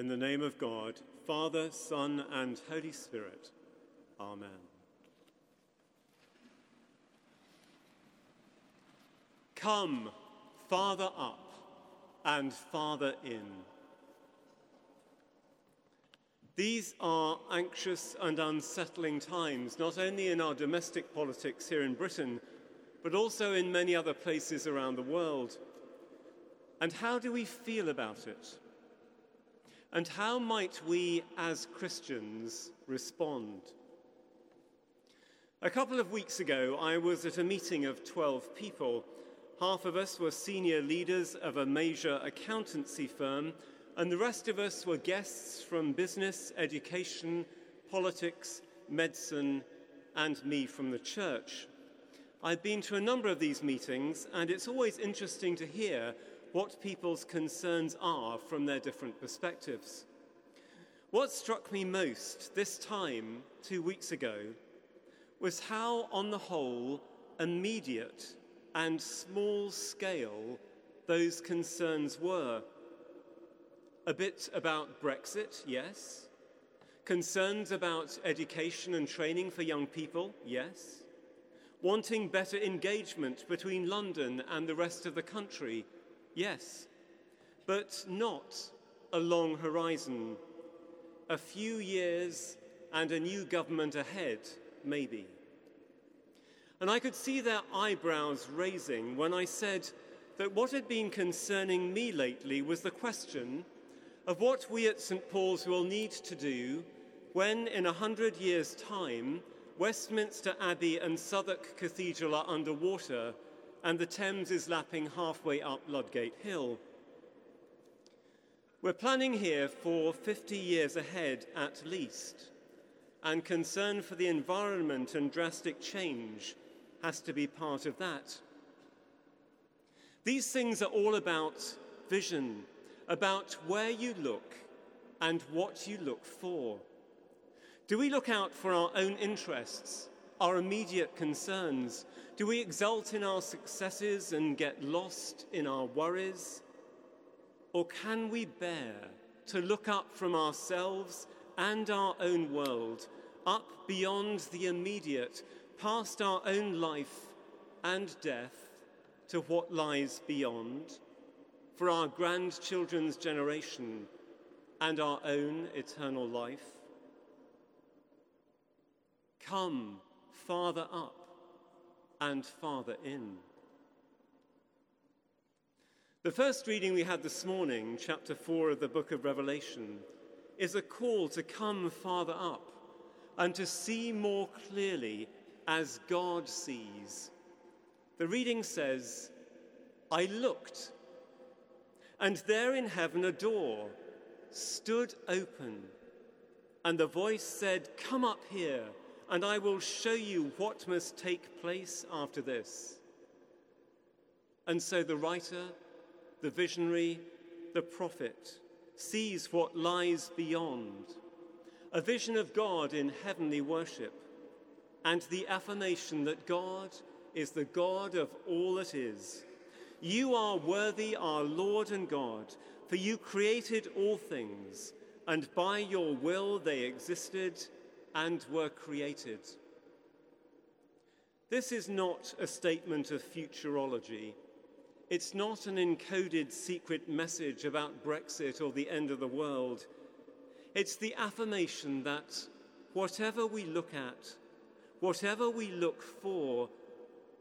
In the name of God, Father, Son, and Holy Spirit. Amen. Come, farther up and farther in. These are anxious and unsettling times, not only in our domestic politics here in Britain, but also in many other places around the world. And how do we feel about it? And how might we as Christians respond? A couple of weeks ago, I was at a meeting of 12 people. Half of us were senior leaders of a major accountancy firm, and the rest of us were guests from business, education, politics, medicine, and me from the church. I've been to a number of these meetings, and it's always interesting to hear what people's concerns are from their different perspectives. What struck me most this time, two weeks ago, was how, on the whole, immediate and small scale those concerns were. A bit about Brexit, yes. Concerns about education and training for young people, yes. Wanting better engagement between London and the rest of the country, Yes, but not a long horizon. A few years and a new government ahead, maybe. And I could see their eyebrows raising when I said that what had been concerning me lately was the question of what we at St. Paul's will need to do when, in a hundred years' time, Westminster Abbey and Southwark Cathedral are underwater and the Thames is lapping halfway up Ludgate Hill. We're planning here for 50 years ahead at least, and concern for the environment and drastic change has to be part of that. These things are all about vision, about where you look and what you look for. Do we look out for our own interests, our immediate concerns, do we exult in our successes and get lost in our worries? Or can we bear to look up from ourselves and our own world, up beyond the immediate, past our own life and death, to what lies beyond, for our grandchildren's generation and our own eternal life? Come farther up and farther in. The first reading we had this morning, chapter 4 of the book of Revelation, is a call to come farther up and to see more clearly as God sees. The reading says, I looked, and there in heaven a door stood open, and the voice said, Come up here and I will show you what must take place after this. And so the writer, the visionary, the prophet sees what lies beyond a vision of God in heavenly worship and the affirmation that God is the God of all that is. You are worthy, our Lord and God, for you created all things, and by your will they existed and were created. This is not a statement of futurology. It's not an encoded secret message about Brexit or the end of the world. It's the affirmation that whatever we look at, whatever we look for,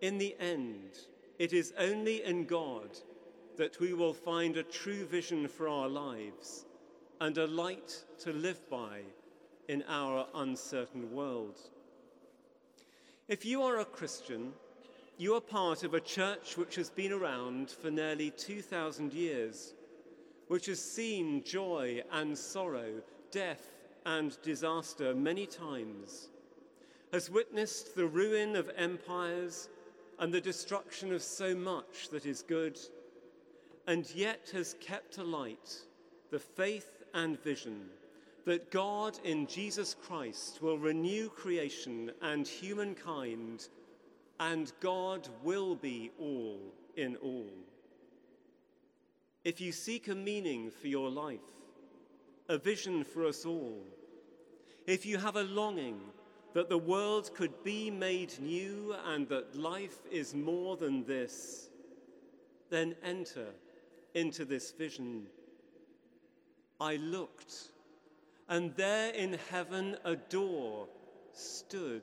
in the end, it is only in God that we will find a true vision for our lives and a light to live by in our uncertain world. If you are a Christian, you are part of a church which has been around for nearly 2,000 years, which has seen joy and sorrow, death and disaster many times, has witnessed the ruin of empires and the destruction of so much that is good, and yet has kept alight the faith and vision that God in Jesus Christ will renew creation and humankind, and God will be all in all. If you seek a meaning for your life, a vision for us all, if you have a longing that the world could be made new and that life is more than this, then enter into this vision. I looked, and there in heaven a door stood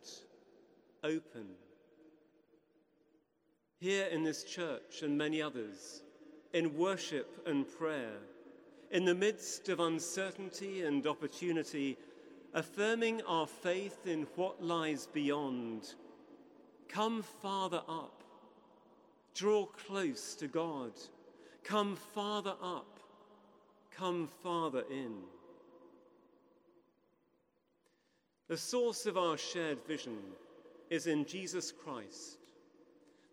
open. Here in this church and many others, in worship and prayer, in the midst of uncertainty and opportunity, affirming our faith in what lies beyond. Come farther up. Draw close to God. Come farther up. Come farther in. The source of our shared vision is in Jesus Christ,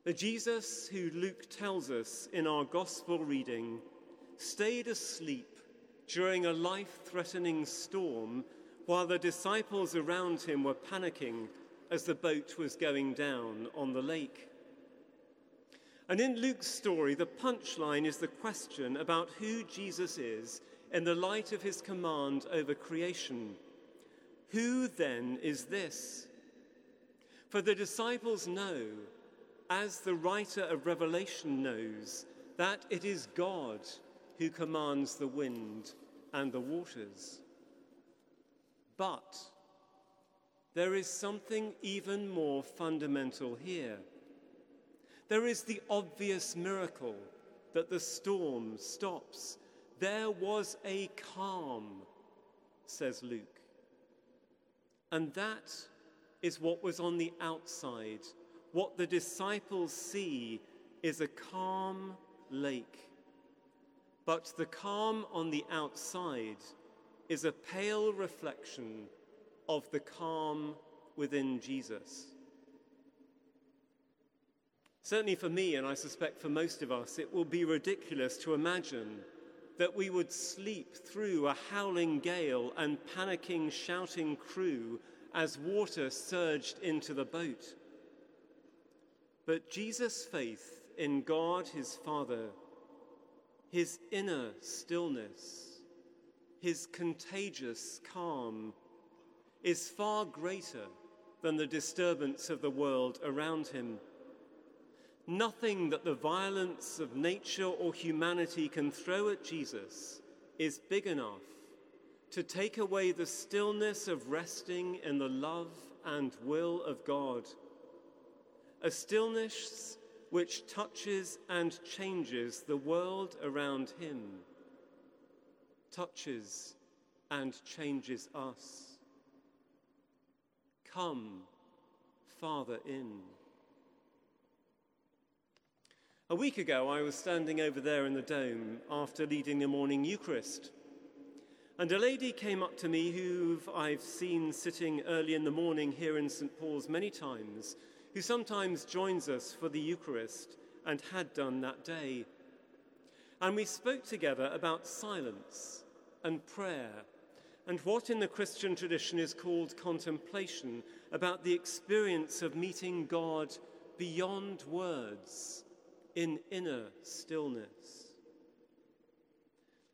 the Jesus who Luke tells us in our gospel reading stayed asleep during a life threatening storm while the disciples around him were panicking as the boat was going down on the lake. And in Luke's story, the punchline is the question about who Jesus is in the light of his command over creation. Who then is this? For the disciples know, as the writer of Revelation knows, that it is God who commands the wind and the waters. But there is something even more fundamental here. There is the obvious miracle that the storm stops. There was a calm, says Luke. And that is what was on the outside. What the disciples see is a calm lake. But the calm on the outside is a pale reflection of the calm within Jesus. Certainly for me, and I suspect for most of us, it will be ridiculous to imagine that we would sleep through a howling gale and panicking, shouting crew as water surged into the boat. But Jesus' faith in God his Father, his inner stillness, his contagious calm, is far greater than the disturbance of the world around him. Nothing that the violence of nature or humanity can throw at Jesus is big enough to take away the stillness of resting in the love and will of God. A stillness which touches and changes the world around him, touches and changes us. Come, farther, in. A week ago, I was standing over there in the dome after leading the morning Eucharist. And a lady came up to me who I've seen sitting early in the morning here in St. Paul's many times, who sometimes joins us for the Eucharist and had done that day. And we spoke together about silence and prayer and what in the Christian tradition is called contemplation, about the experience of meeting God beyond words in inner stillness.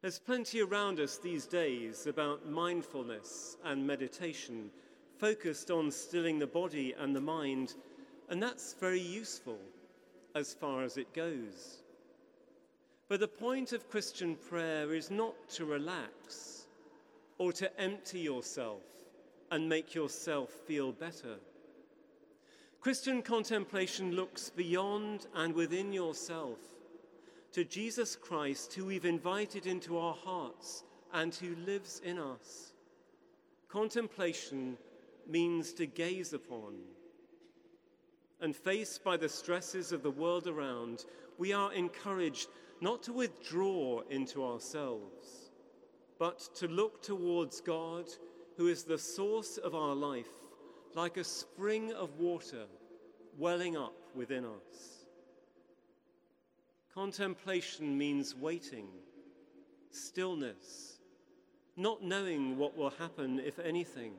There's plenty around us these days about mindfulness and meditation, focused on stilling the body and the mind, and that's very useful as far as it goes. But the point of Christian prayer is not to relax or to empty yourself and make yourself feel better. Christian contemplation looks beyond and within yourself to Jesus Christ, who we've invited into our hearts and who lives in us. Contemplation means to gaze upon. And faced by the stresses of the world around, we are encouraged not to withdraw into ourselves, but to look towards God, who is the source of our life like a spring of water welling up within us. Contemplation means waiting, stillness, not knowing what will happen, if anything,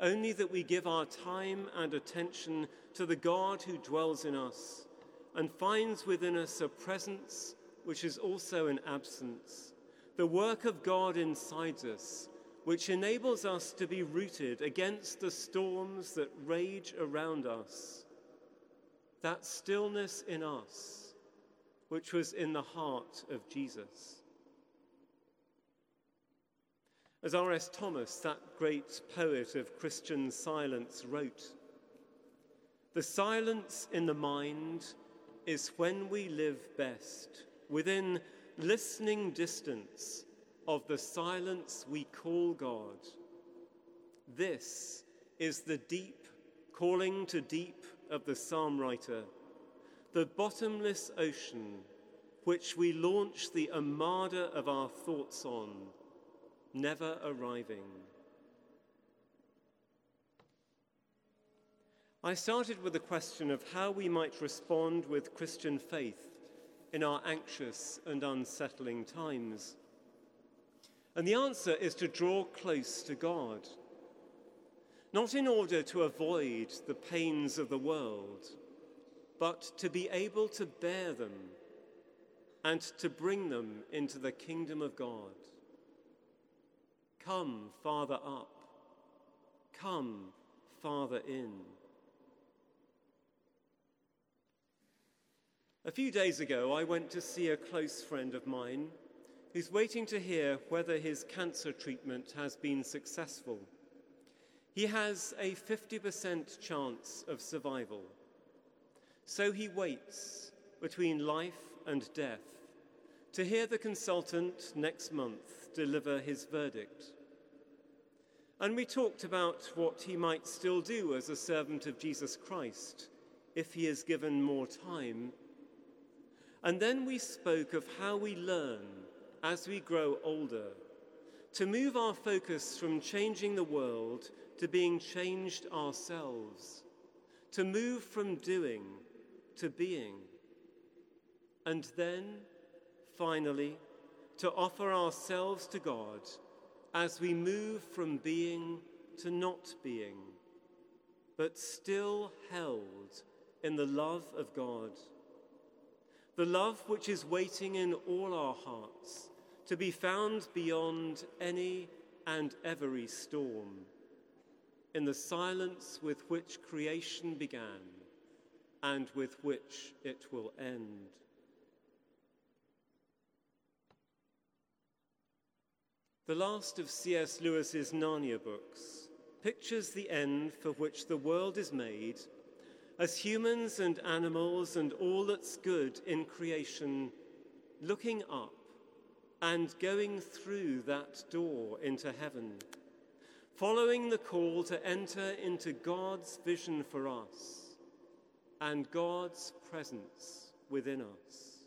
only that we give our time and attention to the God who dwells in us and finds within us a presence which is also an absence, the work of God inside us, which enables us to be rooted against the storms that rage around us. That stillness in us, which was in the heart of Jesus. As R.S. Thomas, that great poet of Christian silence, wrote, The silence in the mind is when we live best, within listening distance of the silence we call God. This is the deep calling to deep of the psalm writer, the bottomless ocean which we launch the armada of our thoughts on, never arriving. I started with the question of how we might respond with Christian faith in our anxious and unsettling times? And the answer is to draw close to God, not in order to avoid the pains of the world, but to be able to bear them and to bring them into the kingdom of God. Come farther, up, come farther, in. A few days ago, I went to see a close friend of mine who's waiting to hear whether his cancer treatment has been successful. He has a 50% chance of survival. So he waits between life and death to hear the consultant next month deliver his verdict. And we talked about what he might still do as a servant of Jesus Christ if he is given more time and then we spoke of how we learn as we grow older to move our focus from changing the world to being changed ourselves, to move from doing to being. And then, finally, to offer ourselves to God as we move from being to not being, but still held in the love of God the love which is waiting in all our hearts to be found beyond any and every storm, in the silence with which creation began and with which it will end. The last of C.S. Lewis's Narnia books pictures the end for which the world is made as humans and animals and all that's good in creation, looking up and going through that door into heaven, following the call to enter into God's vision for us and God's presence within us.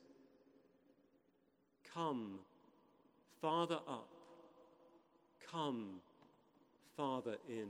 Come, farther up, come, farther in.